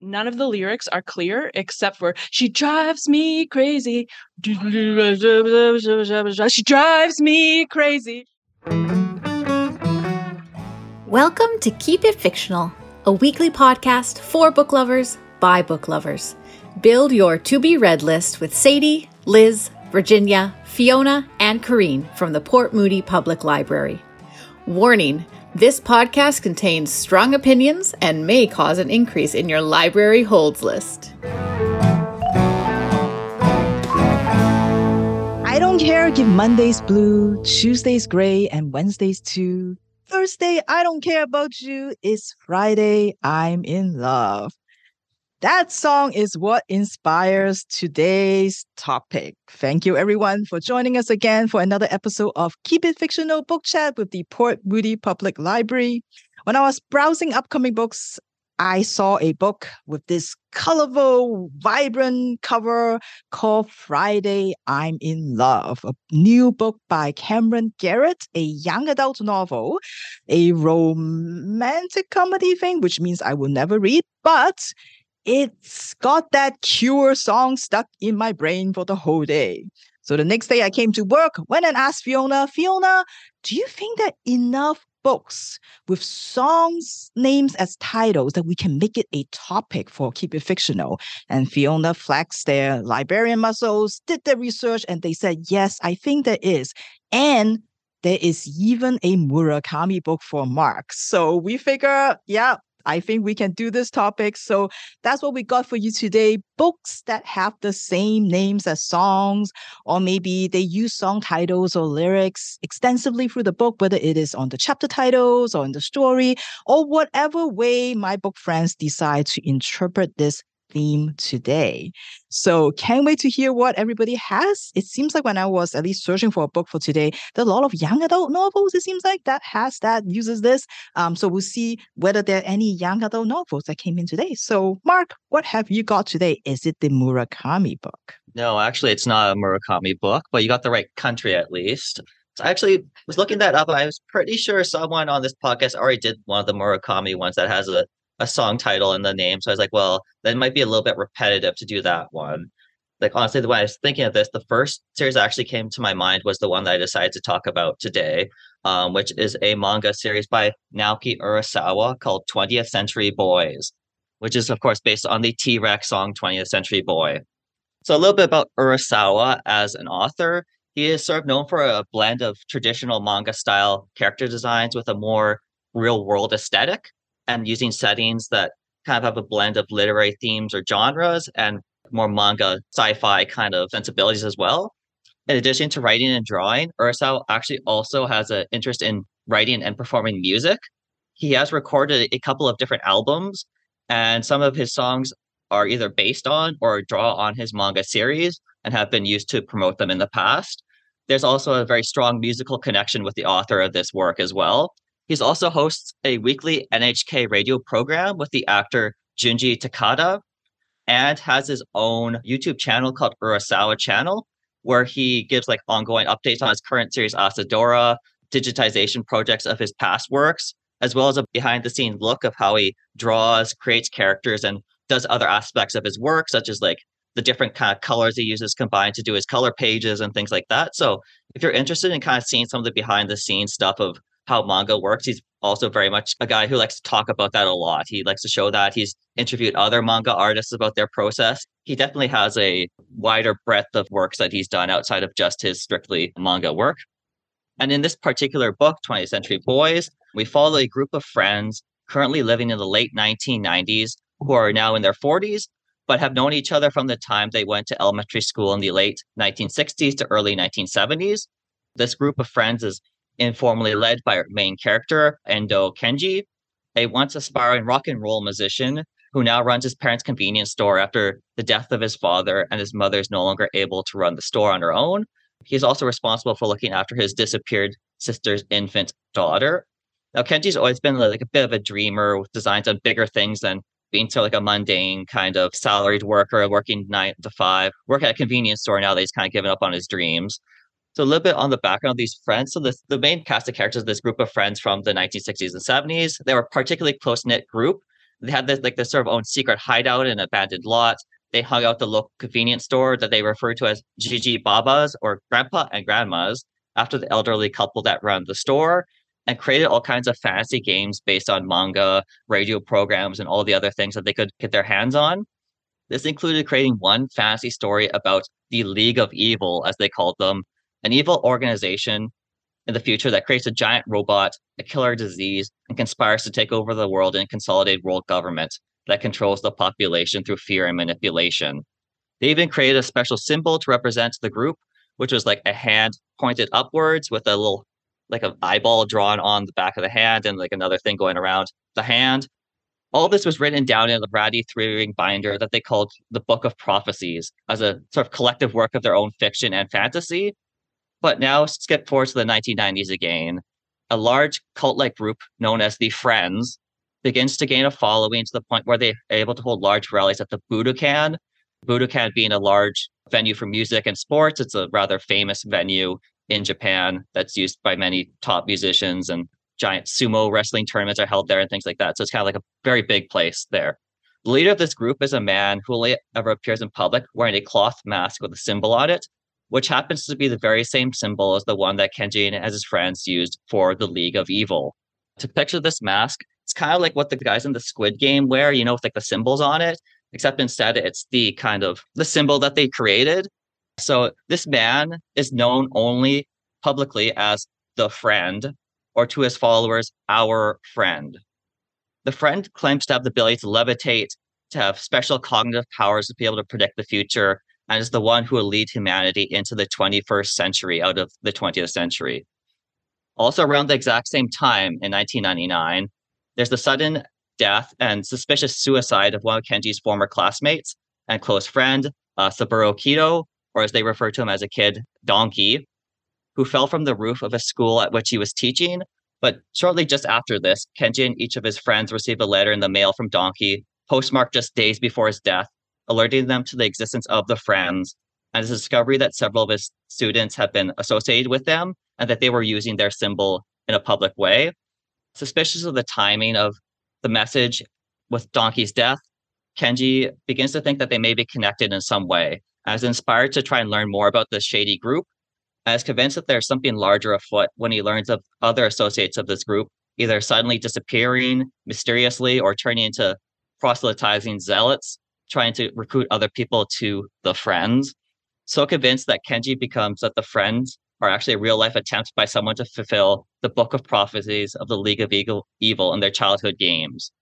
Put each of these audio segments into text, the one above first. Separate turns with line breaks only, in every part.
none of the lyrics are clear except for she drives me crazy. She drives me crazy.
Welcome to Keep It Fictional, a weekly podcast for book lovers by book lovers. Build your to be read list with Sadie, Liz, Virginia, Fiona, and Corrine from the Port Moody Public Library. Warning this podcast contains strong opinions and may cause an increase in your library holds list.
I don't care if Monday's blue, Tuesday's gray, and Wednesday's too. Thursday, I don't care about you. It's Friday, I'm in love. That song is what inspires today's topic. Thank you, everyone, for joining us again for another episode of Keep It Fictional Book Chat with the Port Moody Public Library. When I was browsing upcoming books, I saw a book with this colorful, vibrant cover called Friday I'm in Love, a new book by Camryn Garrett, a young adult novel, a romantic comedy thing, which means I will never read, but it's got that cure song stuck in my brain for the whole day. So the next day I came to work, went and asked Fiona, Fiona, do you think that enough books with songs names as titles that we can make it a topic for keep it fictional? And fiona flexed their librarian muscles did their research and they said yes i think there is. And there is even a murakami book for mark. So we figure yeah I think we can do this topic. So that's what we got for you today. Books that have the same names as songs, or maybe they use song titles or lyrics extensively through the book, whether it is on the chapter titles or in the story, or whatever way my book friends decide to interpret this theme today. So can't wait to hear what everybody has. It seems like when I was at least searching for a book for today, there are a lot of young adult novels. It seems like that has that uses this. Um, so we'll see whether there are any young adult novels that came in today. So Mark, what have you got today? Is it the Murakami book?
No, actually, it's not a Murakami book, but you got the right country at least. So I actually was looking that up. I was pretty sure someone on this podcast already did one of the Murakami ones that has a a song title and the name. So I was like, well, that might be a little bit repetitive to do that one. Like honestly, the way I was thinking of this, the first series that actually came to my mind was the one that I decided to talk about today, um, which is a manga series by Naoki Urasawa called 20th Century Boys, which is of course based on the T-Rex song 20th Century Boy. So a little bit about Urasawa as an author. He is sort of known for a blend of traditional manga style character designs with a more real world aesthetic and using settings that kind of have a blend of literary themes or genres and more manga sci-fi kind of sensibilities as well. In addition to writing and drawing, Urasawa actually also has an interest in writing and performing music. He has recorded a couple of different albums, and some of his songs are either based on or draw on his manga series and have been used to promote them in the past. There's also a very strong musical connection with the author of this work as well. He's also hosts a weekly NHK radio program with the actor Junji Takada and has his own YouTube channel called Urasawa Channel, where he gives like ongoing updates on his current series Asadora, digitization projects of his past works, as well as a behind the scenes look of how he draws, creates characters, and does other aspects of his work, such as like the different kind of colors he uses combined to do his color pages and things like that. So if you're interested in kind of seeing some of the behind the scenes stuff of how manga works. He's also very much a guy who likes to talk about that a lot. He likes to show that. He's interviewed other manga artists about their process. He definitely has a wider breadth of works that he's done outside of just his strictly manga work. And in this particular book, 20th Century Boys, we follow a group of friends currently living in the late 1990s who are now in their 40s, but have known each other from the time they went to elementary school in the late 1960s to early 1970s. This group of friends is informally led by our main character, Endo Kenji, a once aspiring rock and roll musician who now runs his parents' convenience store after the death of his father and his mother is no longer able to run the store on her own. He's also responsible for looking after his disappeared sister's infant daughter. Now, Kenji's always been like a bit of a dreamer with designs on bigger things than being so like a mundane kind of salaried worker working nine to five, work at a convenience store now that he's kind of given up on his dreams. So a little bit on the background of these friends. So this, the main cast of characters, this group of friends from the 1960s and 70s, they were a particularly close knit group. They had this like this sort of own secret hideout in an abandoned lot. They hung out the local convenience store that they referred to as Jiji Baba's or Grandpa and Grandma's after the elderly couple that run the store and created all kinds of fantasy games based on manga, radio programs, and all the other things that they could get their hands on. This included creating one fantasy story about the League of Evil, as they called them, an evil organization in the future that creates a giant robot, a killer disease, and conspires to take over the world and consolidate world government that controls the population through fear and manipulation. They even created a special symbol to represent the group, which was like a hand pointed upwards with a little like an eyeball drawn on the back of the hand and like another thing going around the hand. All this was written down in a ratty three ring binder that they called the Book of Prophecies as a sort of collective work of their own fiction and fantasy. But now skip forward to the 1990s again. A large cult like group known as the Friends begins to gain a following to the point where they're able to hold large rallies at the Budokan. Budokan being a large venue for music and sports. It's a rather famous venue in Japan that's used by many top musicians and giant sumo wrestling tournaments are held there and things like that. So it's kind of like a very big place there. The leader of this group is a man who only ever appears in public wearing a cloth mask with a symbol on it, which happens to be the very same symbol as the one that Kenji and his friends used for the League of Evil. To picture this mask, it's kind of like what the guys in the Squid Game wear, you know, with like the symbols on it, except instead it's the kind of the symbol that they created so this man is known only publicly as the friend, or to his followers, our friend. The friend claims to have the ability to levitate, to have special cognitive powers to be able to predict the future, and is the one who will lead humanity into the 21st century out of the 20th century. Also, around the exact same time in 1999, there's the sudden death and suspicious suicide of one of Kenji's former classmates and close friend, uh, Saburo Kito, or as they refer to him as a kid, Donkey, who fell from the roof of a school at which he was teaching. But shortly just after this, Kenji and each of his friends received a letter in the mail from Donkey, postmarked just days before his death, alerting them to the existence of the friends and his discovery that several of his students had been associated with them and that they were using their symbol in a public way. Suspicious of the timing of the message with Donkey's death, Kenji begins to think that they may be connected in some way I was inspired to try and learn more about this shady group. I was convinced that there's something larger afoot when he learns of other associates of this group, either suddenly disappearing mysteriously or turning into proselytizing zealots, trying to recruit other people to the friends. So convinced that Kenji becomes that the friends are actually a real life attempt by someone to fulfill the book of prophecies of the League of Evil, Evil in their childhood games.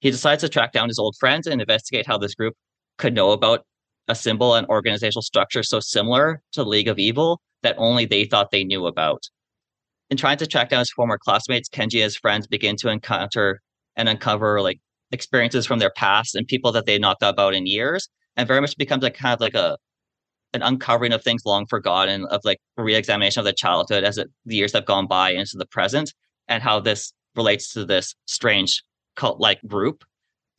He decides to track down his old friends and investigate how this group could know about a symbol and organizational structure so similar to League of Evil that only they thought they knew about. In trying to track down his former classmates, Kenji and his friends begin to encounter and uncover like experiences from their past and people that they had not thought about in years, and very much becomes like kind of like a an uncovering of things long forgotten, of like re-examination of the childhood as it, the years have gone by into the present, and how this relates to this strange cult-like group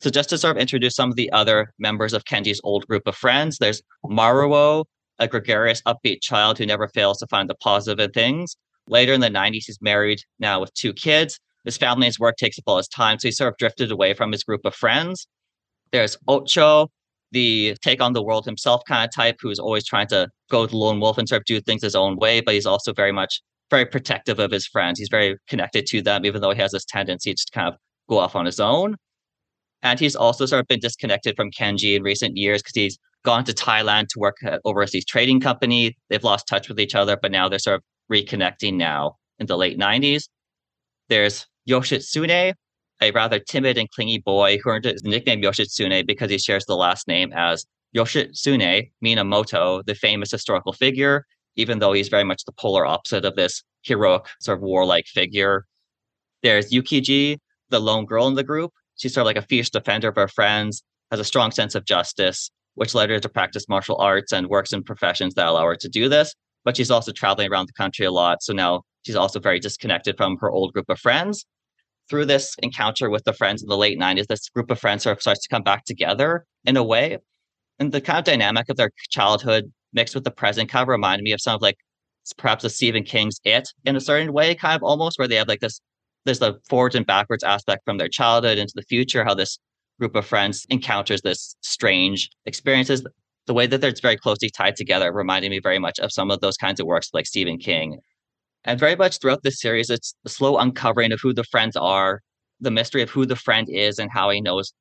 so just to sort of introduce some of the other members of Kenji's old group of friends, there's Maruo, a gregarious, upbeat child who never fails to find the positive in things. Later in the 90s, he's married now with two kids. His family his work takes up all his time, so he sort of drifted away from his group of friends. There's Ocho, the take on the world himself kind of type, who's always trying to go the lone wolf and sort of do things his own way, but he's also very much very protective of his friends. He's very connected to them, even though he has this tendency to kind of go off on his own. And he's also sort of been disconnected from Kenji in recent years because he's gone to Thailand to work at overseas trading company. They've lost touch with each other, but now they're sort of reconnecting now in the late 90s. There's Yoshitsune, a rather timid and clingy boy who earned his nickname Yoshitsune because he shares the last name as Yoshitsune Minamoto, the famous historical figure, even though he's very much the polar opposite of this heroic, sort of warlike figure. There's Yukiji, the lone girl in the group, She's sort of like a fierce defender of her friends, has a strong sense of justice, which led her to practice martial arts and works in professions that allow her to do this. But she's also traveling around the country a lot. So now she's also very disconnected from her old group of friends. Through this encounter with the friends in the late 90s, this group of friends sort of starts to come back together in a way. And the kind of dynamic of their childhood mixed with the present kind of reminded me of some of like perhaps a Stephen King's It in a certain way, kind of almost, where they have like this there's the forwards and backwards aspect from their childhood into the future, how this group of friends encounters this strange experiences. The way that they're very closely tied together reminded me very much of some of those kinds of works like Stephen King. And very much throughout this series, it's the slow uncovering of who the friends are, the mystery of who the friend is and how he knows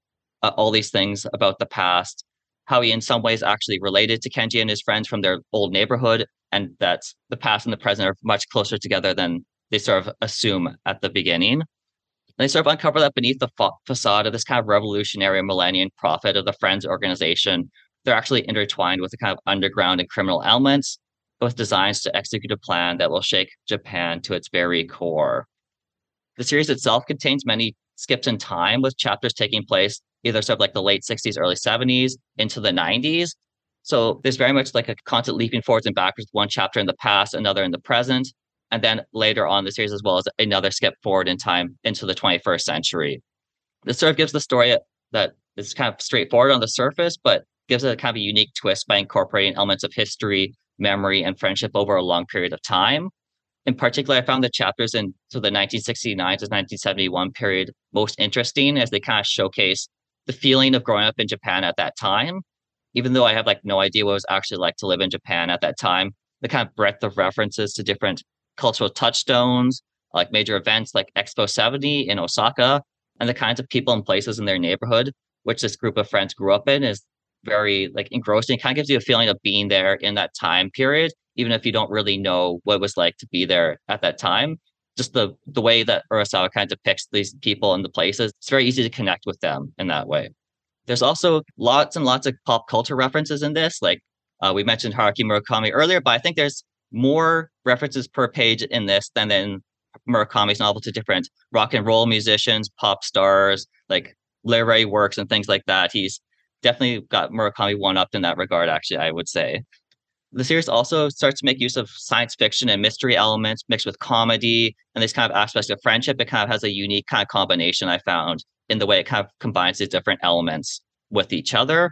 uh, all these things about the past, how he in some ways actually related to Kenji and his friends from their old neighborhood, and that the past and the present are much closer together than they sort of assume at the beginning. And they sort of uncover that beneath the fa- facade of this kind of revolutionary millennium prophet of the Friends organization, they're actually intertwined with the kind of underground and criminal elements, with designs to execute a plan that will shake Japan to its very core. The series itself contains many skips in time, with chapters taking place either sort of like the late 60s, early 70s into the 90s. So there's very much like a constant leaping forwards and backwards, one chapter in the past, another in the present and then later on the series as well as another skip forward in time into the 21st century. This sort of gives the story that is kind of straightforward on the surface, but gives it a kind of a unique twist by incorporating elements of history, memory, and friendship over a long period of time. In particular, I found the chapters into the 1969 to 1971 period most interesting as they kind of showcase the feeling of growing up in Japan at that time. Even though I have like no idea what it was actually like to live in Japan at that time, the kind of breadth of references to different cultural touchstones, like major events like Expo 70 in Osaka, and the kinds of people and places in their neighborhood, which this group of friends grew up in, is very like engrossing. It kind of gives you a feeling of being there in that time period, even if you don't really know what it was like to be there at that time. Just the the way that Urasawa kind of depicts these people and the places, it's very easy to connect with them in that way. There's also lots and lots of pop culture references in this. Like uh, we mentioned Haruki Murakami earlier, but I think there's more references per page in this than in Murakami's novel to different rock and roll musicians, pop stars, like literary works and things like that. He's definitely got Murakami one up in that regard, actually, I would say. The series also starts to make use of science fiction and mystery elements mixed with comedy and these kind of aspects of friendship. It kind of has a unique kind of combination I found in the way it kind of combines these different elements with each other.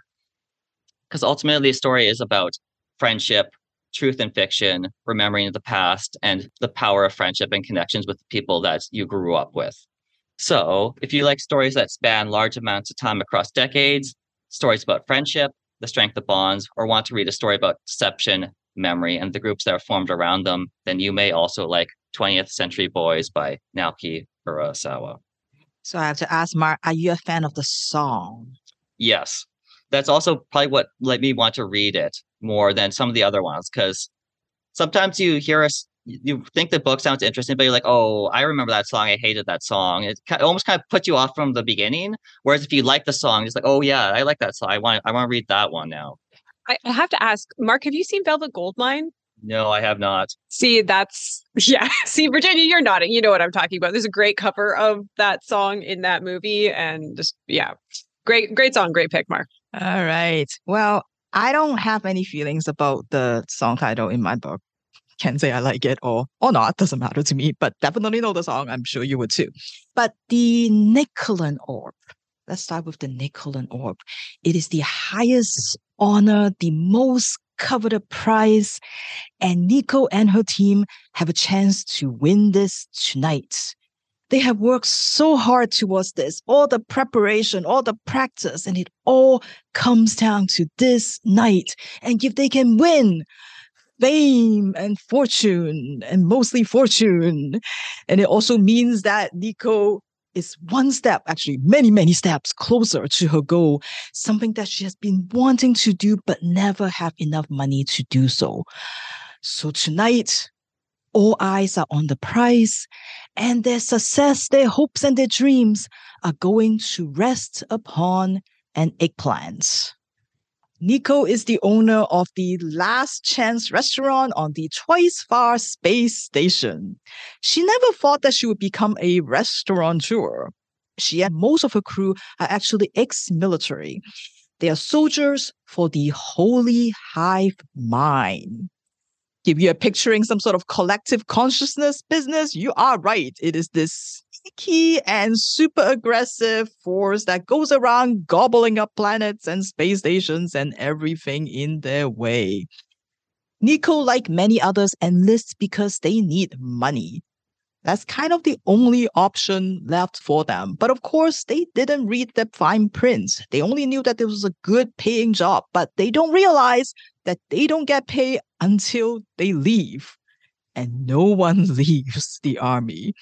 Because ultimately, the story is about friendship, truth and fiction, remembering the past, and the power of friendship and connections with the people that you grew up with. So, if you like stories that span large amounts of time across decades, stories about friendship, the strength of bonds, or want to read a story about deception, memory, and the groups that are formed around them, then you may also like 20th Century Boys by Naoki Urasawa.
So I have to ask Mark, are you a fan of the song?
Yes. That's also probably what let me want to read it more than some of the other ones because sometimes you hear us you think the book sounds interesting, but you're like, oh, I remember that song. I hated that song. It, it almost kind of puts you off from the beginning. Whereas if you like the song, it's like, oh yeah, I like that song. I want I want to read that one now.
I, I have to ask, Mark, have you seen Velvet Goldmine?
No, I have not.
See, that's yeah. See, Virginia, you're nodding. You know what I'm talking about. There's a great cover of that song in that movie, and just yeah, great, great song, great pick, Mark.
All right. Well, I don't have any feelings about the song title in my book. Can say I like it or or not, doesn't matter to me, but definitely know the song. I'm sure you would too. But the Nicolan Orb. Let's start with the Nicolan Orb. It is the highest honor, the most coveted prize, and Nico and her team have a chance to win this tonight. They have worked so hard towards this, all the preparation, all the practice, and it all comes down to this night. And if they can win, fame and fortune, and mostly fortune. And it also means that Nico is one step, actually, many, many steps closer to her goal, something that she has been wanting to do, but never have enough money to do so. So tonight, all eyes are on the prize, and their success, their hopes, and their dreams are going to rest upon an eggplant. Nico is the owner of the Last Chance restaurant on the Twice Far space station. She never thought that she would become a restaurateur. She and most of her crew are actually ex military. They are soldiers for the Holy Hive Mind if you're picturing some sort of collective consciousness business, you are right. It is this sneaky and super aggressive force that goes around gobbling up planets and space stations and everything in their way. Nico, like many others, enlists because they need money. That's kind of the only option left for them. But of course, they didn't read the fine print. They only knew that it was a good paying job, but they don't realize that they don't get paid until they leave. And no one leaves the army.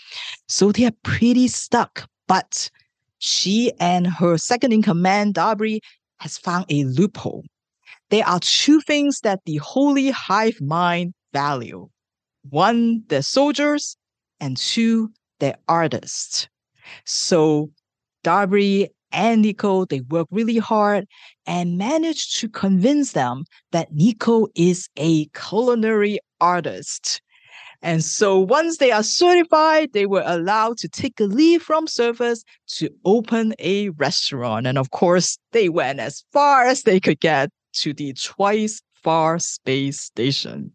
So they are pretty stuck. But she and her second in command, Darby, has found a loophole. There are two things that the Holy Hive Mind value. One, their soldiers, and two, they're artists. So Darby and Nico, they work really hard and manage to convince them that Nico is a culinary artist. And so once they are certified, they were allowed to take a leave from service to open a restaurant. And of course, they went as far as they could get to the twice far space station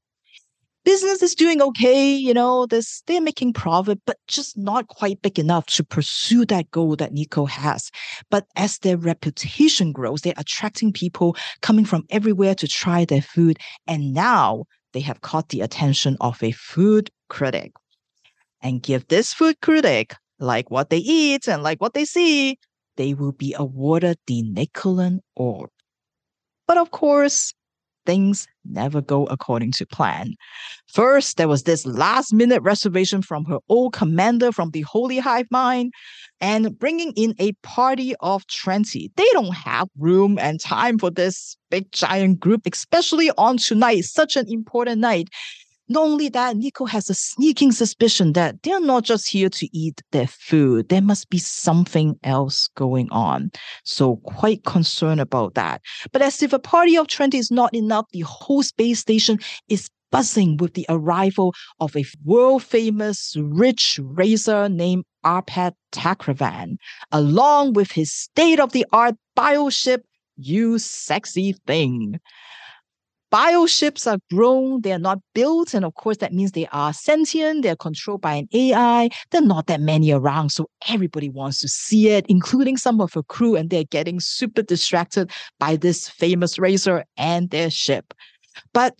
business is doing okay, you know, this they're making profit, but just not quite big enough to pursue that goal that Nico has. But as their reputation grows, they're attracting people coming from everywhere to try their food. And now they have caught the attention of a food critic. And give this food critic like what they eat and like what they see, they will be awarded the Nicolan Orb. But of course, things never go according to plan. First, there was this last minute reservation from her old commander from the Holy Hive Mind and bringing in a party of 20. They don't have room and time for this big giant group, especially on tonight, such an important night. Not only that, Nico has a sneaking suspicion that they're not just here to eat their food. There must be something else going on. So quite concerned about that. But as if a party of 20 is not enough, the whole space station is buzzing with the arrival of a world famous rich racer named Arpad Takravan, along with his state of the art bioship, You Sexy Thing bioships are grown, they are not built. And of course, that means they are sentient, they're controlled by an AI. There are not that many around. So everybody wants to see it, including some of her crew, and they're getting super distracted by this famous racer and their ship. But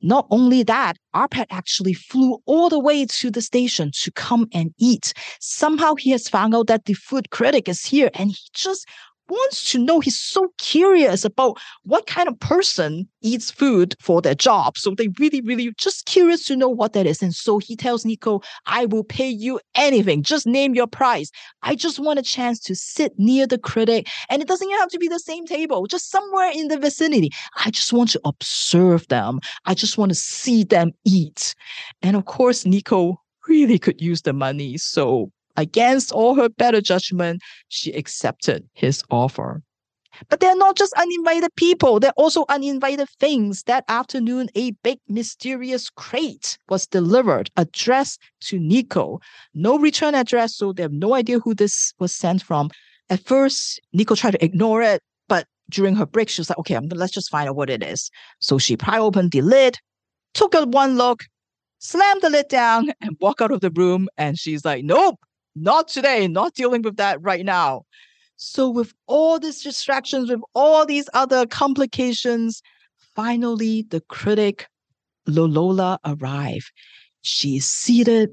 not only that, Arpad actually flew all the way to the station to come and eat. Somehow he has found out that the food critic is here and he just wants to know. He's so curious about what kind of person eats food for their job. So they really, really just curious to know what that is. And so he tells Nico, I will pay you anything. Just name your price. I just want a chance to sit near the critic. And it doesn't have to be the same table, just somewhere in the vicinity. I just want to observe them. I just want to see them eat. And of course, Nico really could use the money. So Against all her better judgment, she accepted his offer. But they're not just uninvited people, they're also uninvited things. That afternoon, a big mysterious crate was delivered, addressed to Nico. No return address, so they have no idea who this was sent from. At first, Nico tried to ignore it, but during her break, she was like, okay, I'm, let's just find out what it is. So she pry open the lid, took a one look, slammed the lid down, and walked out of the room. And she's like, nope, not today, not dealing with that right now. So, with all these distractions, with all these other complications, finally the critic Lolola arrived. She is seated,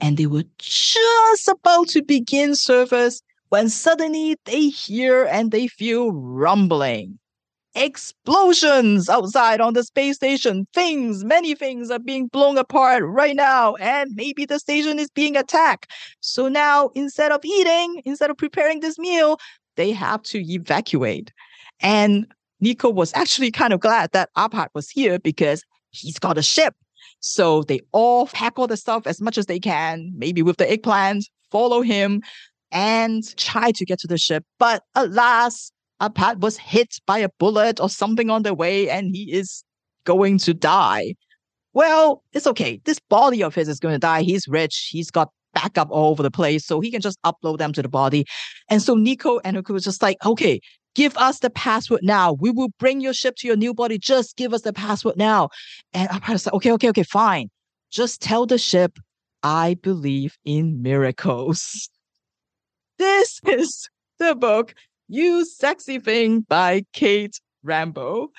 and they were just about to begin service when suddenly they hear and they feel rumbling explosions outside on the space station. Things, many things are being blown apart right now, and maybe the station is being attacked. So now, instead of eating, instead of preparing this meal, they have to evacuate. And Nico was actually kind of glad that Arpad was here because he's got a ship. So they all pack all the stuff as much as they can, maybe with the eggplant, follow him, and try to get to the ship. But alas, Arpad was hit by a bullet or something on the way and he is going to die. Well, it's okay. This body of his is going to die. He's rich. He's got backup all over the place. So he can just upload them to the body. And so Nico and Haku was just like, okay, give us the password now. We will bring your ship to your new body. Just give us the password now. And Arpad was like, okay, okay, okay, fine. Just tell the ship, I believe in miracles. This is the book you Sexy Thing by Kate Rambo.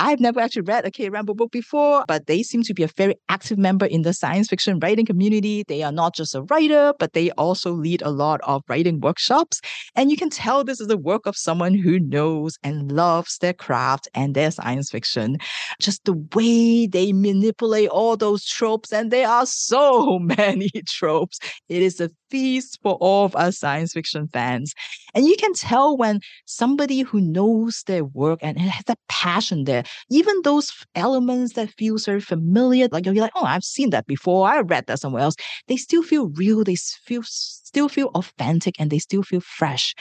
I've never actually read a Kate Rambo book before, but they seem to be a very active member in the science fiction writing community. They are not just a writer, but they also lead a lot of writing workshops. And you can tell this is the work of someone who knows and loves their craft and their science fiction. Just the way they manipulate all those tropes, and there are so many tropes. It is a feast for all of us science fiction fans. And you can tell when somebody who knows their work and has that passion there, even those elements that feel very familiar, like you're like, oh, I've seen that before, I read that somewhere else, they still feel real, they feel still feel authentic and they still feel fresh.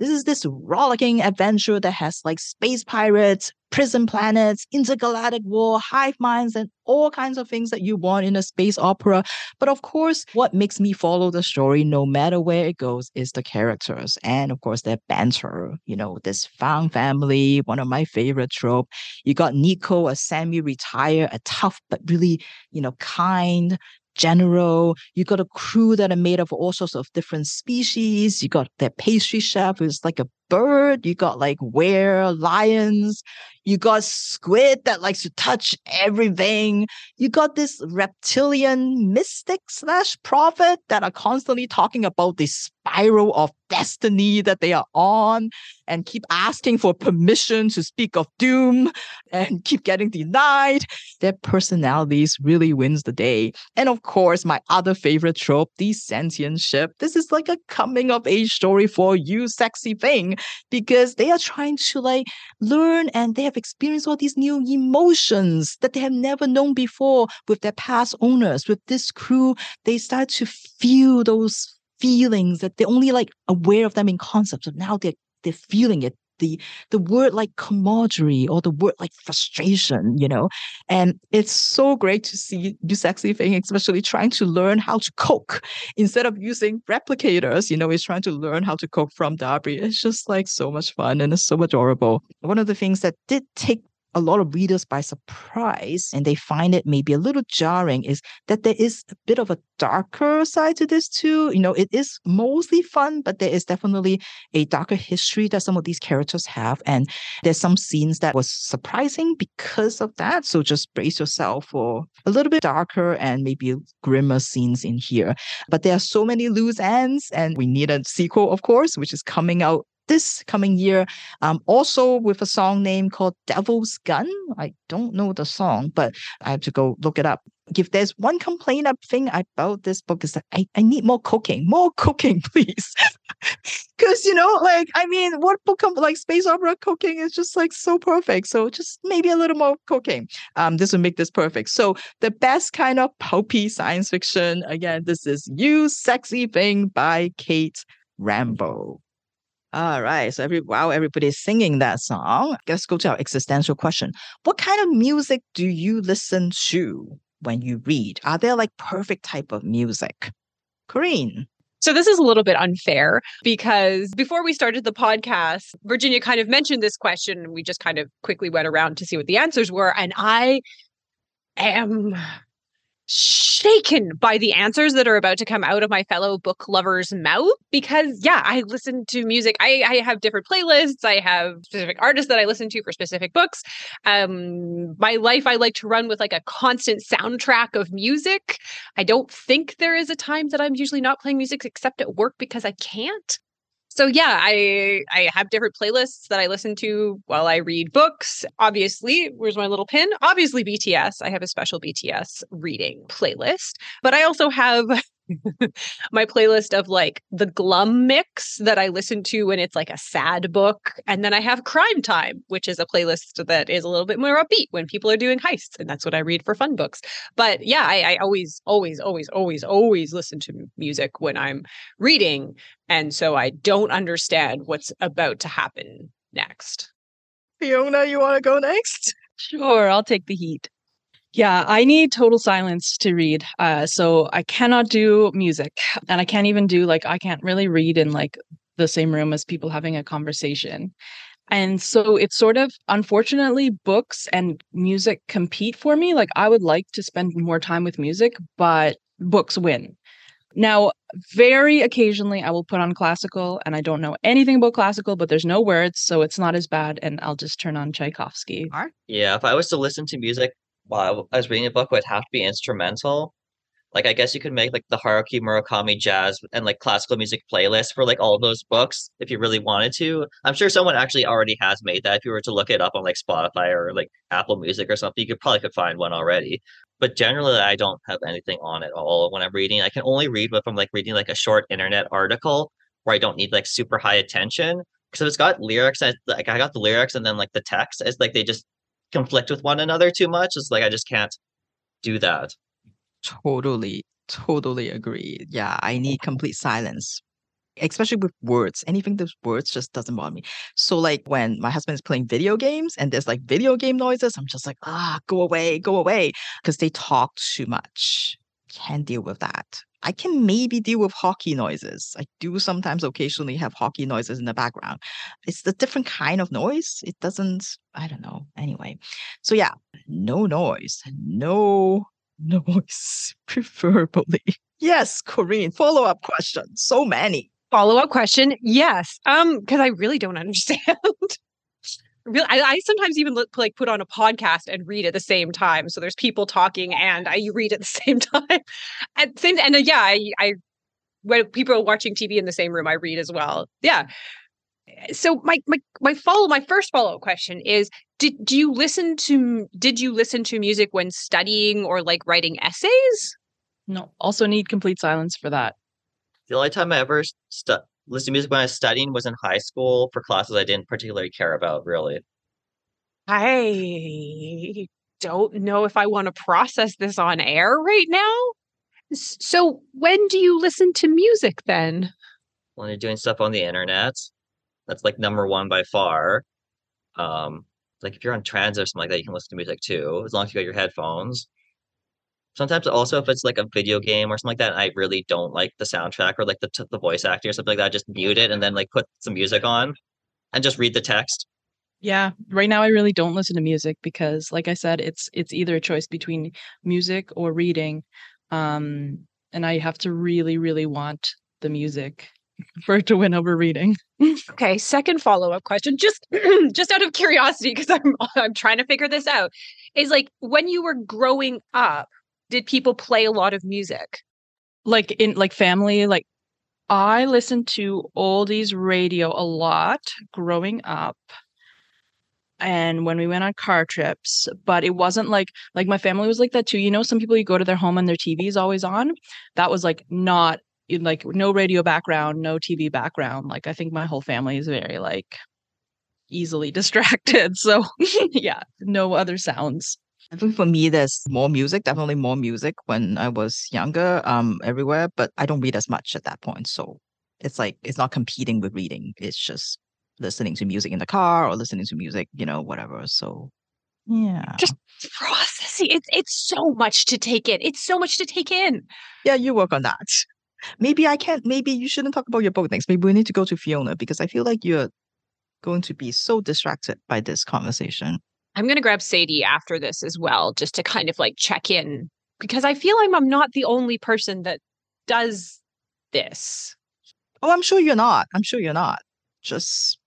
This is this rollicking adventure that has like space pirates, prison planets, intergalactic war, hive minds, and all kinds of things that you want in a space opera. But of course, what makes me follow the story, no matter where it goes, is the characters and of course their banter. You know, this found family, one of my favorite trope. You got Nico, a semi-retired, a tough but really, you know, kind, general. You got a crew that are made of all sorts of different species. You got their pastry chef who's like a bird. You got like were lions. You got squid that likes to touch everything. You got this reptilian mystic slash prophet that are constantly talking about the spiral of destiny that they are on and keep asking for permission to speak of doom and keep getting denied. Their personalities really wins the day. And of course, my other favorite trope, the sentient ship. This is like a coming of age story for you sexy thing because they are trying to like learn and they have experienced all these new emotions that they have never known before with their past owners. With this crew, they start to feel those feelings that they're only like aware of them in concepts, but now they're they're feeling it the the word like camaraderie or the word like frustration, you know. And it's so great to see you sexy thing, especially trying to learn how to cook instead of using replicators, you know, he's trying to learn how to cook from Darby. It's just like so much fun and it's so adorable. One of the things that did take a lot of readers by surprise and they find it maybe a little jarring is that there is a bit of a darker side to this too. You know, it is mostly fun, but there is definitely a darker history that some of these characters have. And there's some scenes that was surprising because of that. So just brace yourself for a little bit darker and maybe grimmer scenes in here. But there are so many loose ends and we need a sequel, of course, which is coming out this coming year, um, also with a song name called Devil's Gun. I don't know the song, but I have to go look it up. If there's one complaint I think about this book is that I, I need more cooking, more cooking, please. Because, you know, like, I mean, what book like space opera cooking is just like so perfect. So just maybe a little more cooking. Um, this will make this perfect. So the best kind of pulpy science fiction, again, this is You Sexy Thing by Kate Rambo. All right. So every while everybody's singing that song, let's go to our existential question. What kind of music do you listen to when you read? Are there like perfect type of music? Corinne.
So this is a little bit unfair because before we started the podcast, Virginia kind of mentioned this question and we just kind of quickly went around to see what the answers were. And I am shaken by the answers that are about to come out of my fellow book lovers' mouth because yeah, I listen to music. I, I have different playlists. I have specific artists that I listen to for specific books. Um, my life I like to run with like a constant soundtrack of music. I don't think there is a time that I'm usually not playing music except at work because I can't so yeah, I I have different playlists that I listen to while I read books. Obviously, where's my little pin? Obviously BTS. I have a special BTS reading playlist, but I also have my playlist of like the glum mix that I listen to when it's like a sad book. And then I have crime time, which is a playlist that is a little bit more upbeat when people are doing heists. And that's what I read for fun books. But yeah, I, I always, always, always, always, always listen to music when I'm reading. And so I don't understand what's about to happen next.
Fiona, you want to go next?
Sure, I'll take the heat. Yeah, I need total silence to read. Uh, so I cannot do music, and I can't even do like I can't really read in like the same room as people having a conversation. And so it's sort of unfortunately books and music compete for me. Like I would like to spend more time with music, but books win. Now, very occasionally I will put on classical and I don't know anything about classical, but there's no words, so it's not as bad. And I'll just turn on Tchaikovsky.
Yeah, if I was to listen to music while I was reading a book, would have to be instrumental. Like I guess you could make like the Haruki Murakami jazz and like classical music playlist for like all those books if you really wanted to. I'm sure someone actually already has made that. If you were to look it up on like Spotify or like Apple Music or something, you could probably could find one already. But generally I don't have anything on it at all when I'm reading. I can only read if I'm like reading like a short internet article where I don't need like super high attention. Because if it's got lyrics, I, like I got the lyrics and then like the text, it's like they just conflict with one another too much. It's like I just can't do that.
Totally, totally agree. Yeah, I need complete silence, especially with words. Anything with words just doesn't bother me. So, like when my husband is playing video games and there's like video game noises, I'm just like, ah, go away, go away, because they talk too much. Can't deal with that. I can maybe deal with hockey noises. I do sometimes occasionally have hockey noises in the background. It's a different kind of noise. It doesn't, I don't know. Anyway, so yeah, no noise, no noise, preferably. Yes, Corinne, follow up question. So many.
Follow up question. Yes. Um, because I really don't understand. really, I, I sometimes even look, like put on a podcast and read at the same time. So there's people talking and I read at the same time. At same and uh, yeah, I, I when people are watching TV in the same room, I read as well. Yeah. So my my my follow my first follow up question is did do you listen to did you listen to music when studying or like writing essays?
No, also need complete silence for that.
The only time I ever stu- listened to music when I was studying was in high school for classes I didn't particularly care about, really.
I don't know if I want to process this on air right now. So when do you listen to music then?
When you're doing stuff on the internet, that's like number one by far. Um, like if you're on transit or something like that, you can listen to music too, as long as you got your headphones. Sometimes also if it's like a video game or something like that, I really don't like the soundtrack or like the t- the voice acting or something like that. I Just mute it and then like put some music on, and just read the text.
Yeah, right now I really don't listen to music because like I said it's it's either a choice between music or reading. Um and I have to really really want the music for it to win over reading.
Okay, second follow up question, just just out of curiosity, because I'm I'm trying to figure this out. Is like when you were growing up, did people play a lot of music?
Like in like family like I listened to oldies radio a lot growing up and when we went on car trips but it wasn't like like my family was like that too. You know some people you go to their home and their tv is always on? That was like not like no radio background no tv background. Like i think my whole family is very like easily distracted. So yeah no other sounds
I think for me, there's more music, definitely more music when I was younger, um, everywhere, but I don't read as much at that point. So it's like, it's not competing with reading. It's just listening to music in the car or listening to music, you know, whatever. So yeah.
Just processing. It's it's so much to take in. It's so much to take in.
Yeah, you work on that. Maybe I can't, maybe you shouldn't talk about your book next. Maybe we need to go to Fiona because I feel like you're going to be so distracted by this conversation.
I'm gonna grab Sadie after this as well, just to kind of like check in because I feel like I'm not the only person that does this.
Oh, I'm sure you're not. I'm sure you're not. Just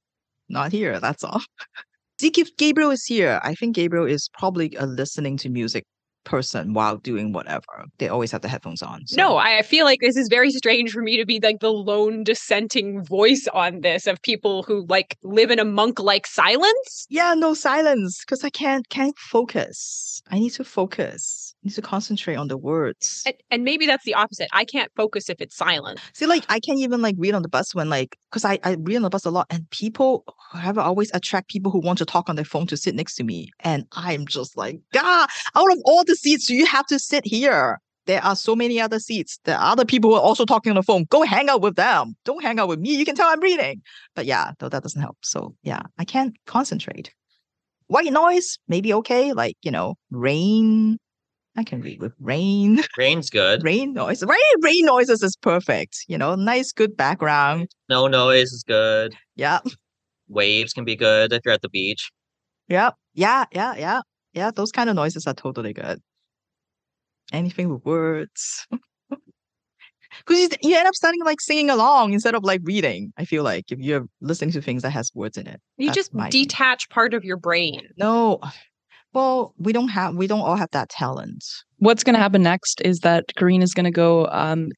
not here. That's all. See, if Gabriel is here, I think Gabriel is probably a listening to music person while doing whatever. They always have the headphones on. so-
No, I feel like this is very strange for me to be like the lone dissenting voice on this of people who like live in a monk like silence.
Yeah, no silence because I can't can't focus. I need to focus. Need to concentrate on the words.
And, and maybe that's the opposite. I can't focus if it's silent.
See, like I can't even like read on the bus when like because I, I read on the bus a lot and people have always attract people who want to talk on their phone to sit next to me. And I'm just like, God, out of all the seats, you have to sit here. There are so many other seats. There are other people who are also talking on the phone. Go hang out with them. Don't hang out with me. You can tell I'm reading. But yeah, though that doesn't help. So yeah, I can't concentrate. White noise, maybe okay. Like, you know, rain. I can read with rain.
Rain's good.
rain noise. Rain rain noises is perfect. You know, nice good background.
No noise is good.
Yeah.
Waves can be good if you're at the beach.
Yeah. Yeah. Yeah. Yeah. Yeah. Those kind of noises are totally good. Anything with words. because you, you end up starting like singing along instead of like reading. I feel like if you're listening to things that has words in it,
You just
my thing.
detach part of your brain.
no. Well, we don't have we don't all have that talent.
What's going to happen next is that Corinne is going to go um,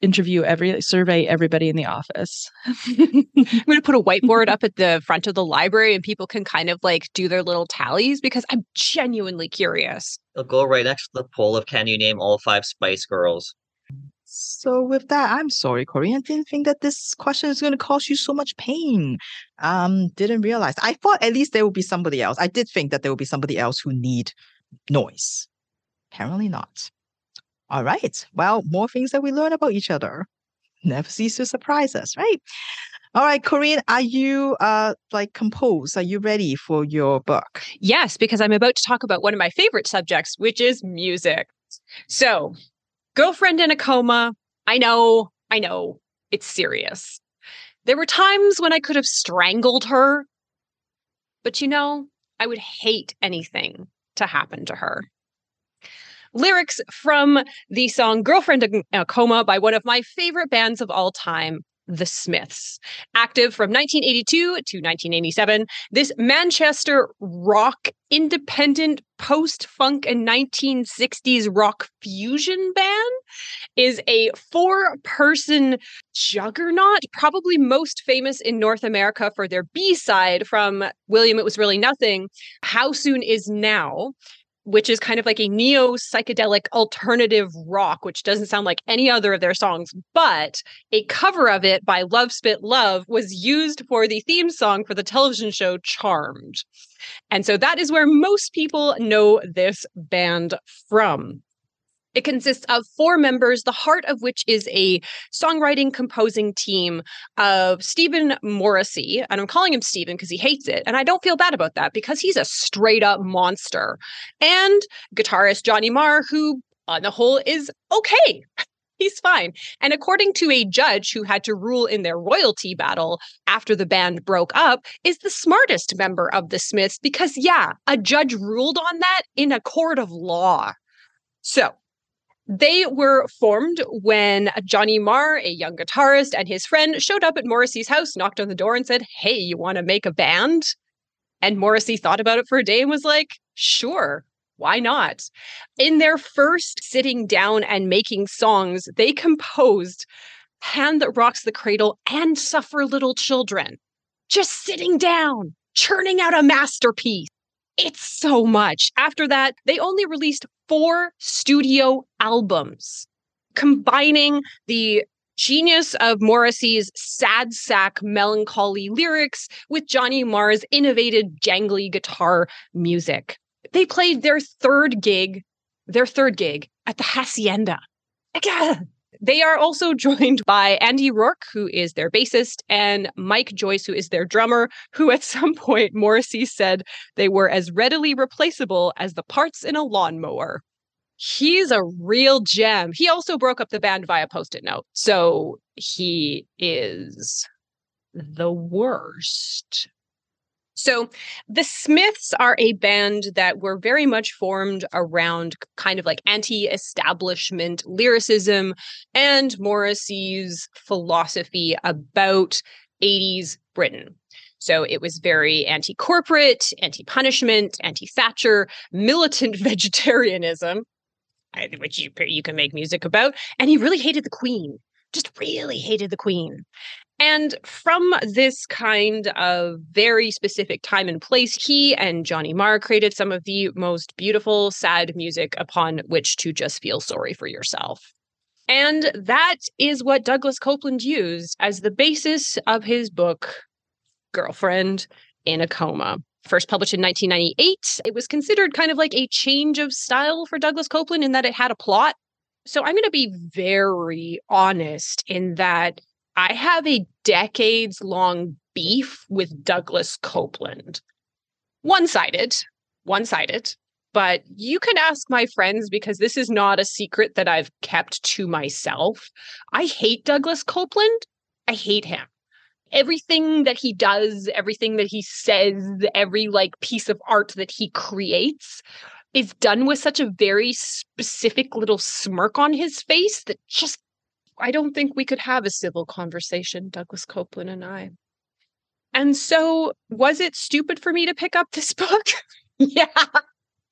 interview every survey everybody in the office.
I'm going to put a whiteboard up at the front of the library and people can kind of like do their little tallies because I'm genuinely curious.
It'll go right next to the poll of can you name all five Spice Girls?
So with that, I'm sorry, Corey. Didn't think that this question is going to cause you so much pain. Um, didn't realize. I thought at least there would be somebody else. I did think that there would be somebody else who need noise. Apparently not. All right. Well, more things that we learn about each other. Never cease to surprise us, right? All right, Corinne, are you uh like composed? Are you ready for your book?
Yes, because I'm about to talk about one of my favorite subjects, which is music. So, girlfriend in a coma. I know, I know, it's serious. There were times when I could have strangled her, but you know, I would hate anything to happen to her. Lyrics from the song Girlfriend in a Coma by one of my favorite bands of all time, The Smiths. Active from 1982 to 1987, this Manchester rock, independent, post punk, and 1960s rock fusion band is a four person juggernaut, probably most famous in North America for their B side from William It Was Really Nothing, How Soon Is Now. Which is kind of like a neo psychedelic alternative rock, which doesn't sound like any other of their songs, but a cover of it by Love Spit Love was used for the theme song for the television show Charmed. And so that is where most people know this band from. It consists of four members, the heart of which is a songwriting composing team of Steven Morrissey. And I'm calling him Steven because he hates it. And I don't feel bad about that because he's a straight up monster. And guitarist Johnny Marr, who on the whole is okay. He's fine. And according to a judge who had to rule in their royalty battle after the band broke up, is the smartest member of the Smiths because, yeah, a judge ruled on that in a court of law. So they were formed when Johnny Marr, a young guitarist, and his friend showed up at Morrissey's house, knocked on the door, and said, Hey, you want to make a band? And Morrissey thought about it for a day and was like, Sure, why not? In their first sitting down and making songs, they composed Hand That Rocks the Cradle and Suffer Little Children. Just sitting down, churning out a masterpiece. It's so much. After that, they only released four studio albums, combining the genius of Morrissey's sad sack melancholy lyrics with Johnny Marr's innovative jangly guitar music. They played their third gig, their third gig at the Hacienda. Again. They are also joined by Andy Rourke, who is their bassist, and Mike Joyce, who is their drummer, who at some point Morrissey said they were as readily replaceable as the parts in a lawnmower. He's a real gem. He also broke up the band via post it note. So he is the worst. So the Smiths are a band that were very much formed around kind of like anti establishment lyricism and Morrissey's philosophy about 80s Britain. So it was very anti corporate, anti punishment, anti Thatcher, militant vegetarianism, which you, you can make music about. And he really hated the Queen, just really hated the Queen. And from this kind of very specific time and place, he and Johnny Marr created some of the most beautiful, sad music upon which to just feel sorry for yourself. And that is what Douglas Coupland used as the basis of his book, Girlfriend in a Coma. First published in 1998, it was considered kind of like a change of style for Douglas Coupland in that it had a plot. So I'm going to be very honest in that I have a decades long beef with Douglas Coupland. One sided, one sided. But you can ask my friends because this is not a secret that I've kept to myself. I hate Douglas Coupland. I hate him. Everything that he does, everything that he says, every like piece of art that he creates is done with such a very specific little smirk on his face that just I don't think we could have a civil conversation, Douglas Coupland and I. And so, was it stupid for me to pick up this book? yeah,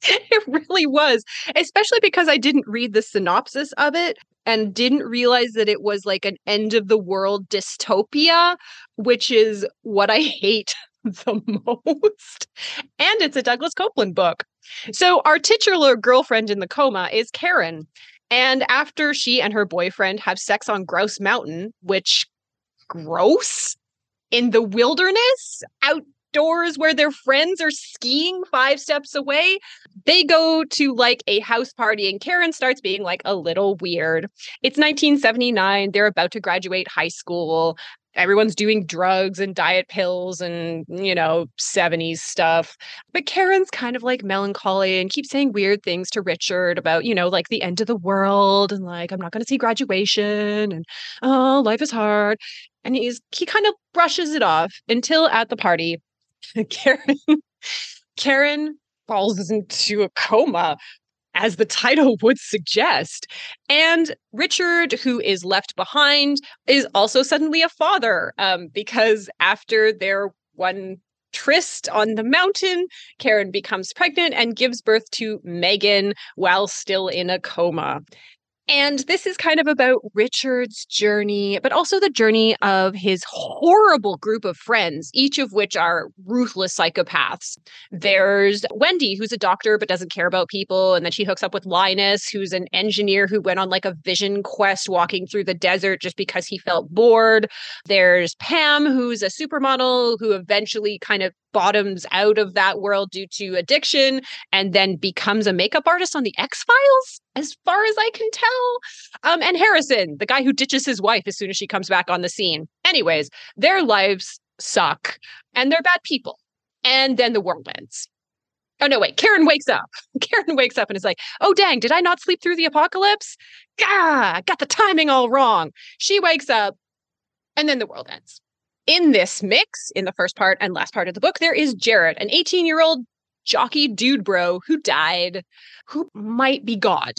it really was, especially because I didn't read the synopsis of it and didn't realize that it was like an end of the world dystopia, which is what I hate the most. And it's a Douglas Coupland book. So, our titular girlfriend in the coma is Karen. And after she and her boyfriend have sex on Grouse Mountain, which gross in the wilderness outdoors where their friends are skiing five steps away, they go to like a house party and Karen starts being like a little weird. It's 1979. They're about to graduate high school everyone's doing drugs and diet pills and you know 70s stuff. But karen's kind of like melancholy and keeps saying weird things to richard about you know like the end of the world and like i'm not going to see graduation and oh life is hard. And he's he kind of brushes it off until at the party karen karen falls into a coma as the title would suggest. And Richard, who is left behind, is also suddenly a father um, because after their one tryst on the mountain, Karen becomes pregnant and gives birth to Megan while still in a coma. And this is kind of about Richard's journey, but also the journey of his horrible group of friends, each of which are ruthless psychopaths. There's Wendy, who's a doctor but doesn't care about people. And then she hooks up with Linus, who's an engineer who went on like a vision quest walking through the desert just because he felt bored. There's Pam, who's a supermodel who eventually kind of bottoms out of that world due to addiction and then becomes a makeup artist on the X Files, as far as I can tell. Um, and Harrison, the guy who ditches his wife as soon as she comes back on the scene. Anyways, their lives suck and they're bad people. And then the world ends. Oh no, wait. Karen wakes up. Karen wakes up and is like, "Oh dang, did I not sleep through the apocalypse? Gah, got the timing all wrong." She wakes up and then the world ends in this mix, in the first part and last part of the book, there is Jared, an 18 year old jockey dude bro who died, who might be God.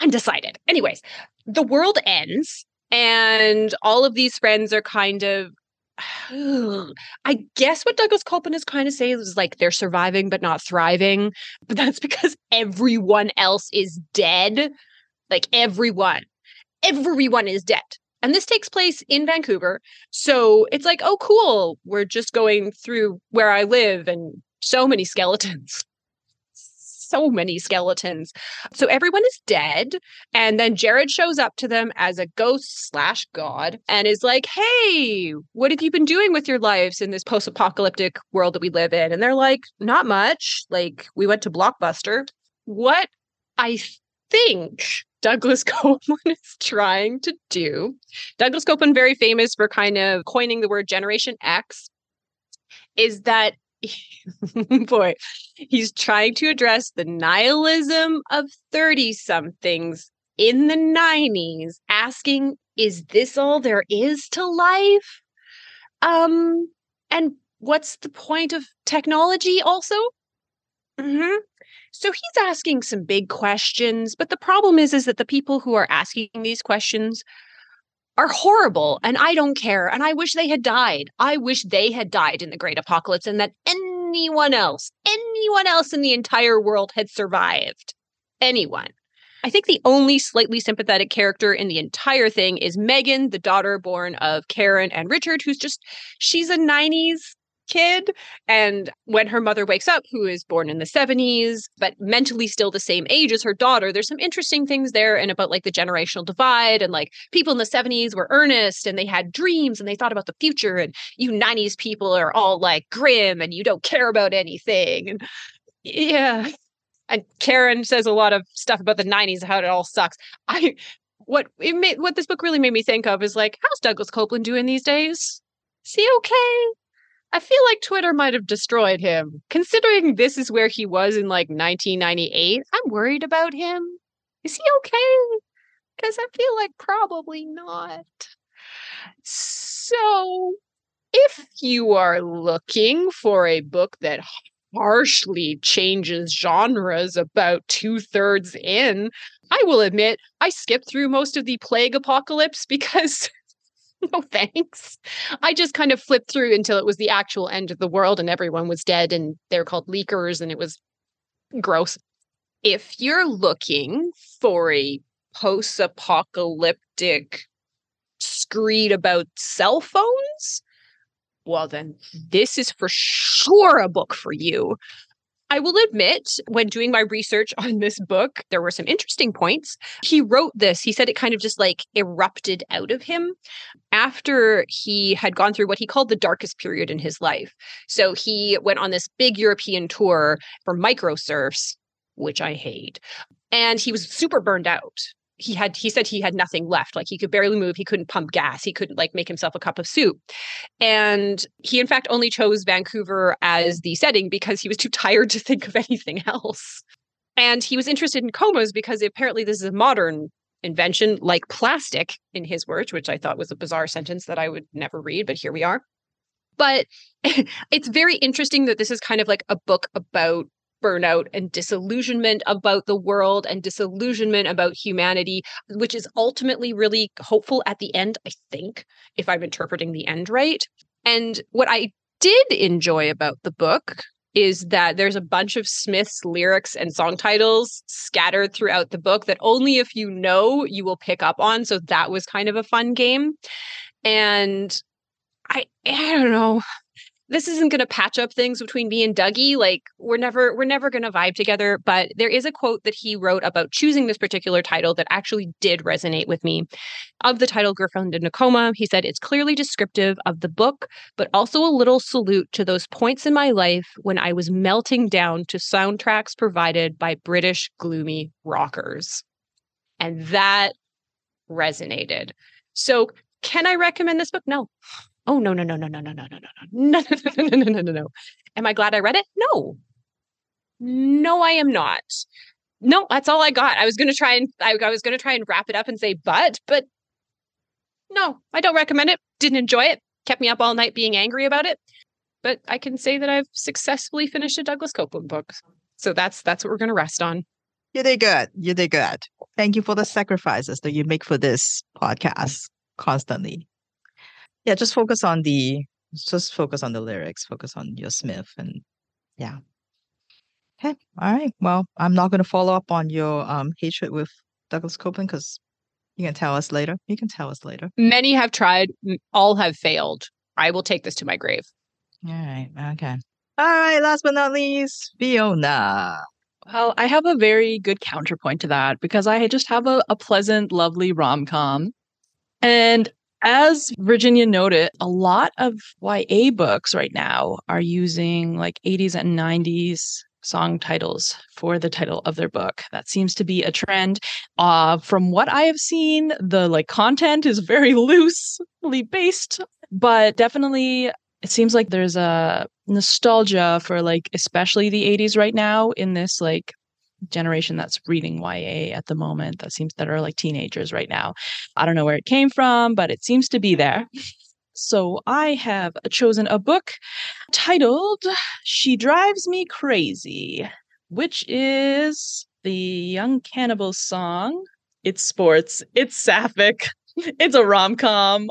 Undecided. Anyways, the world ends, and all of these friends are kind of. I guess what Douglas Coupland is kind of saying is like they're surviving but not thriving. But that's because everyone else is dead. Like everyone. Everyone is dead. And this takes place in Vancouver. So it's like, oh, cool. We're just going through where I live and so many skeletons. so many skeletons. So everyone is dead. And then Jared shows up to them as a ghost slash god and is like, hey, what have you been doing with your lives in this post apocalyptic world that we live in? And they're like, not much. Like, we went to Blockbuster. What I think Douglas Coupland is trying to do. Douglas Coupland, very famous for kind of coining the word Generation X, is that boy, he's trying to address the nihilism of 30 somethings in the 90s, asking, is this all there is to life? Um, and what's the point of technology also? Mm-hmm. So he's asking some big questions, but the problem is is that the people who are asking these questions are horrible and I don't care and I wish they had died. I wish they had died in the great apocalypse and that anyone else, anyone else in the entire world had survived. Anyone. I think the only slightly sympathetic character in the entire thing is Megan, the daughter born of Karen and Richard, who's just, she's a 90s kid. And when her mother wakes up, who is born in the 70s, but mentally still the same age as her daughter, there's some interesting things there and about like the generational divide and like people in the 70s were earnest and they had dreams and they thought about the future. And you 90s people are all like grim and you don't care about anything. And yeah. And Karen says a lot of stuff about the 90s, how it all sucks. I what it made what this book really made me think of is like, how's Douglas Coupland doing these days? Is he okay? I feel like Twitter might have destroyed him. Considering this is where he was in like 1998, I'm worried about him. Is he okay? Because I feel like probably not. So, if you are looking for a book that harshly changes genres about two thirds in, I will admit, I skipped through most of the plague apocalypse because no thanks. I just kind of flipped through until it was the actual end of the world and everyone was dead and they're called leakers and it was gross. If you're looking for a post apocalyptic screed about cell phones, well, then this is for sure a book for you. I will admit, when doing my research on this book, there were some interesting points. He wrote this, he said it kind of just like erupted out of him after he had gone through what he called the darkest period in his life. So he went on this big European tour for Microserfs, which I hate. And he was super burned out he had he said he had nothing left. Like he could barely move. He couldn't pump gas. He couldn't like make himself a cup of soup. And he in fact only chose vancouver as the setting because he was too tired to think of anything else. And he was interested in comas because apparently this is a modern invention like plastic in his words which i thought was a bizarre sentence that i would never read but here we are. But it's very interesting that this is kind of like a book about burnout and disillusionment about the world and disillusionment about humanity, which is ultimately really hopeful at the end, I think, if I'm interpreting the end right. And what I did enjoy about the book is that there's a bunch of Smith's lyrics and song titles scattered throughout the book that only if you know you will pick up on. So that was kind of a fun game. And I I don't know this isn't going to patch up things between me and Dougie. Like we're never we're never going to vibe together. But there is a quote that he wrote about choosing this particular title that actually did resonate with me. Of the title Girlfriend in a Coma, he said it's clearly descriptive of the book, but also a little salute to those points in my life when I was melting down to soundtracks provided by British gloomy rockers. And that resonated. So can I recommend this book? No. Oh no no no no no no no no no no no no no no no. Am I glad I read it? No. No, I am not. No, that's all I got. I was gonna try and I, I was gonna try and wrap it up and say but, but no, I don't recommend it. Didn't enjoy it. Kept me up all night being angry about it. But I can say that I've successfully finished a Douglas Coupland book. So that's that's what we're gonna rest on.
You did good. You did good. Thank you for the sacrifices that you make for this podcast constantly yeah just focus on the just focus on the lyrics focus on your smith and yeah. Okay all right well i'm not going to follow up on your um hatred with douglas coupland because you can tell us later you can tell us later.
Many have tried all have failed. I will take this to my grave.
All right okay. All right last but not least fiona.
Well, I have a very good counterpoint to that because I just have a, a pleasant, lovely rom com. And as Virginia noted, a lot of YA books right now are using like 80s and 90s song titles for the title of their book. That seems to be a trend. Uh, from what I have seen, the like content is very loosely based, but definitely it seems like there's a nostalgia for like especially the 80s right now in this like generation that's reading YA at the moment that seems that are like teenagers right now. I don't know where it came from, but it seems to be there. So I have uh, chosen a book titled She Drives Me Crazy, which is the Young Cannibal song. It's sports, it's sapphic, it's a rom com.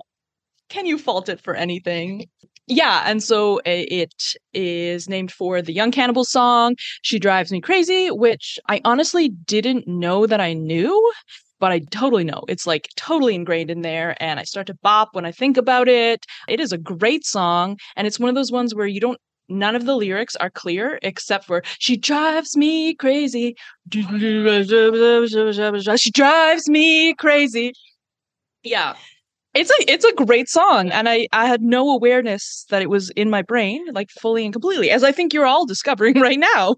Can you fault it for anything? Yeah, and so eh, it is named for the Young Cannibal song. She drives me crazy, which I honestly didn't know that I knew, but I totally know. It's like totally ingrained in there, and I start to bop when I think about it. It is a great song, and it's one of those ones where you don't none of the lyrics are clear except for she drives me crazy. She drives me crazy. Yeah it's a it's a great song and i i had no awareness that it was in my brain like fully and completely as i think you're all discovering right now.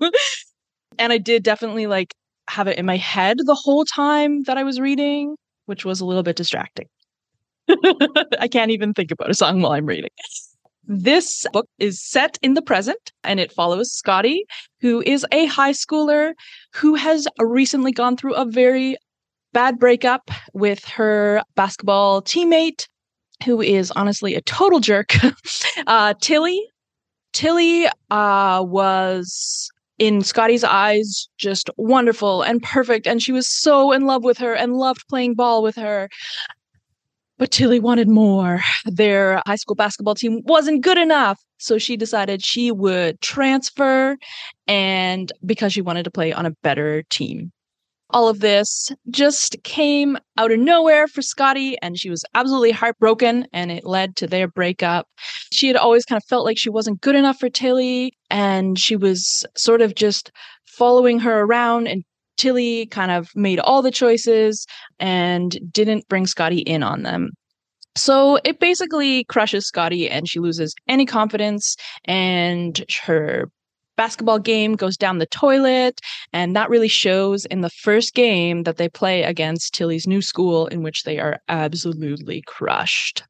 And i did definitely like have it in my head the whole time that i was reading which was a little bit distracting. I can't even think about a song while i'm reading. This book is set in the present and it follows Scotty, who is a high schooler who has recently gone through a very bad breakup with her basketball teammate, who is honestly a total jerk. uh, Tilly. Tilly uh, was in Scotty's eyes, just wonderful and perfect. And she was so in love with her and loved playing ball with her. But Tilly wanted more. Their high school basketball team wasn't good enough. So she decided she would transfer and because she wanted to play on a better team. All of this just came out of nowhere for Scotty, and she was absolutely heartbroken, and it led to their breakup. She had always kind of felt like she wasn't good enough for Tilly, and she was sort of just following her around and Tilly kind of made all the choices and didn't bring Scotty in on them. So it basically crushes Scotty and she loses any confidence and her basketball game goes down the toilet and that really shows in the first game that they play against Tilly's new school in which they are absolutely crushed.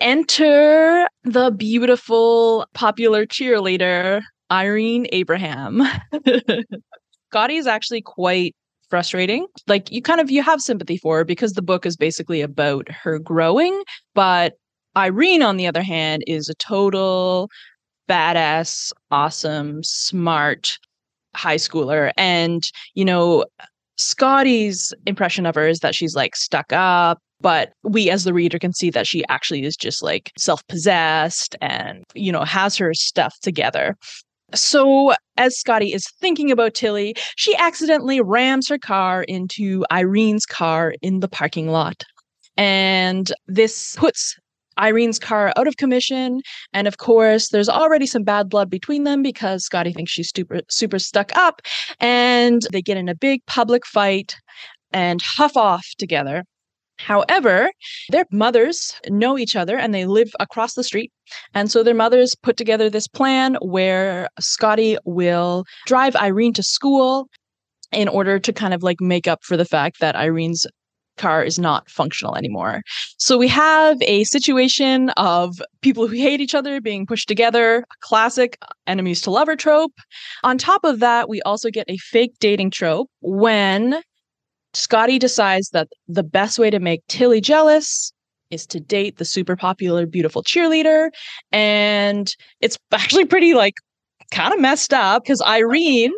Enter the beautiful popular cheerleader Irene Abraham. Scotty is actually quite frustrating. Like you kind of you have sympathy for her because the book is basically about her growing, but Irene on the other hand is a total badass, awesome, smart high schooler and you know Scotty's impression of her is that she's like stuck up, but we as the reader can see that she actually is just like self-possessed and you know has her stuff together so, as Scotty is thinking about Tilly, she accidentally rams her car into Irene's car in the parking lot. And this puts Irene's car out of commission. And of course, there's already some bad blood between them because Scotty thinks she's super, super stuck up. And they get in a big public fight and huff off together. However, their mothers know each other and they live across the street. And so their mothers put together this plan where Scotty will drive Irene to school in order to kind of like make up for the fact that Irene's car is not functional anymore. So we have a situation of people who hate each other being pushed together, a classic enemies to lover trope. On top of that, we also get a fake dating trope when Scotty decides that the best way to make Tilly jealous is to date the super popular, beautiful cheerleader. And it's actually pretty like kind of messed up because Irene,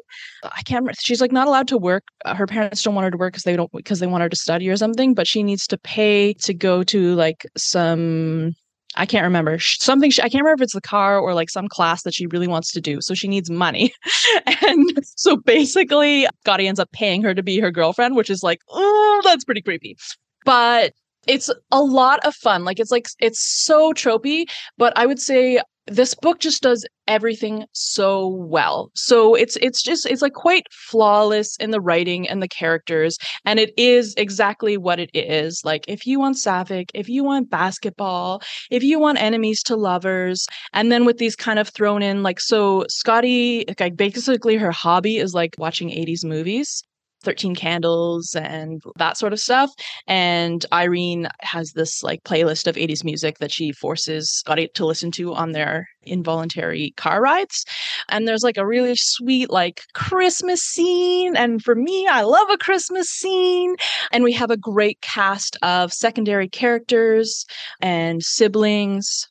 I can't remember, she's like not allowed to work. Uh, her parents don't want her to work because they don't because they want her to study or something, but she needs to pay to go to like some I can't remember something. She, I can't remember if it's the car or like some class that she really wants to do. So she needs money. and so basically, Scotty ends up paying her to be her girlfriend, which is like, oh, that's pretty creepy. But it's a lot of fun. Like it's like it's so tropey, but I would say this book just does everything so well. So it's it's just it's like quite flawless in the writing and the characters and it is exactly what it is. Like if you want sapphic if you want basketball if you want enemies to lovers and then with these kind of thrown in like so scotty like basically her hobby is like watching 80s movies 13 Candles and that sort of stuff. And Irene has this like playlist of 80s music that she forces Scotty to listen to on their involuntary car rides. And there's like a really sweet like Christmas scene. And for me, I love a Christmas scene. And we have a great cast of secondary characters and siblings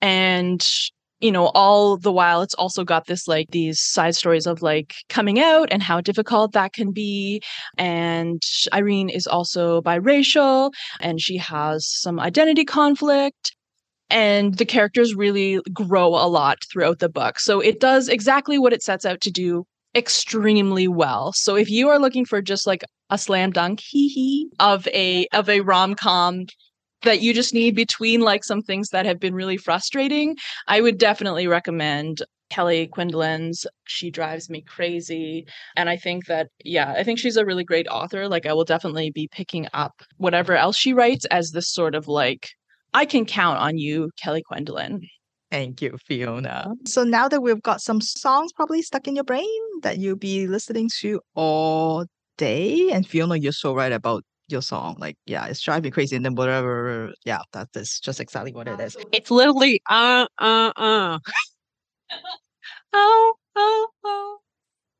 and you know, all the while it's also got this like these side stories of like coming out and how difficult that can be. And Irene is also biracial and she has some identity conflict. And the characters really grow a lot throughout the book. So it does exactly what it sets out to do extremely well. So if you are looking for just like a slam dunk hee hee of a of a rom-com that you just need between like some things that have been really frustrating, I would definitely recommend Kelly Quindlen's She Drives Me Crazy. And I think that, yeah, I think she's a really great author. Like, I will definitely be picking up whatever else she writes as this sort of like, I can count on you, Kelly Quindlen.
Thank you, Fiona. So now that we've got some songs probably stuck in your brain that you'll be listening to all day, and Fiona, you're so right about your song. Like, yeah, it's driving me crazy. And then whatever, yeah, that is just exactly what it is.
It's literally uh uh uh. oh, oh, oh.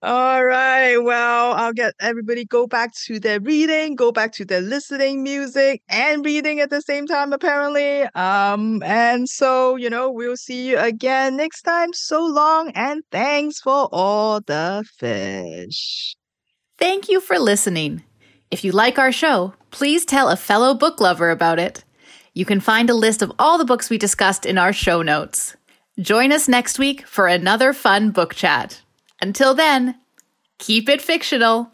All All right. Well, I'll get everybody go back to their reading, go back to their listening music and reading at the same time, apparently. Um, and so, you know, we'll see you again next time. So long and thanks for all the fish.
Thank you for listening. If you like our show, please tell a fellow book lover about it. You can find a list of all the books we discussed in our show notes. Join us next week for another fun book chat. Until then, keep it fictional.